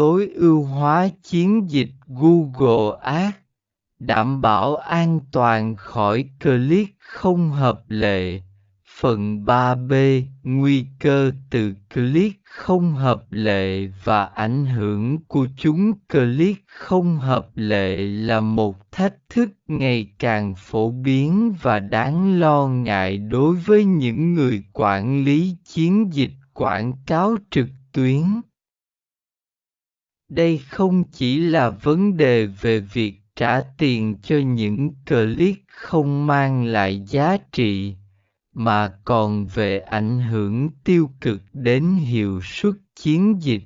tối ưu hóa chiến dịch Google Ads, đảm bảo an toàn khỏi click không hợp lệ. Phần 3b Nguy cơ từ click không hợp lệ và ảnh hưởng của chúng click không hợp lệ là một thách thức ngày càng phổ biến và đáng lo ngại đối với những người quản lý chiến dịch quảng cáo trực tuyến đây không chỉ là vấn đề về việc trả tiền cho những clip không mang lại giá trị, mà còn về ảnh hưởng tiêu cực đến hiệu suất chiến dịch.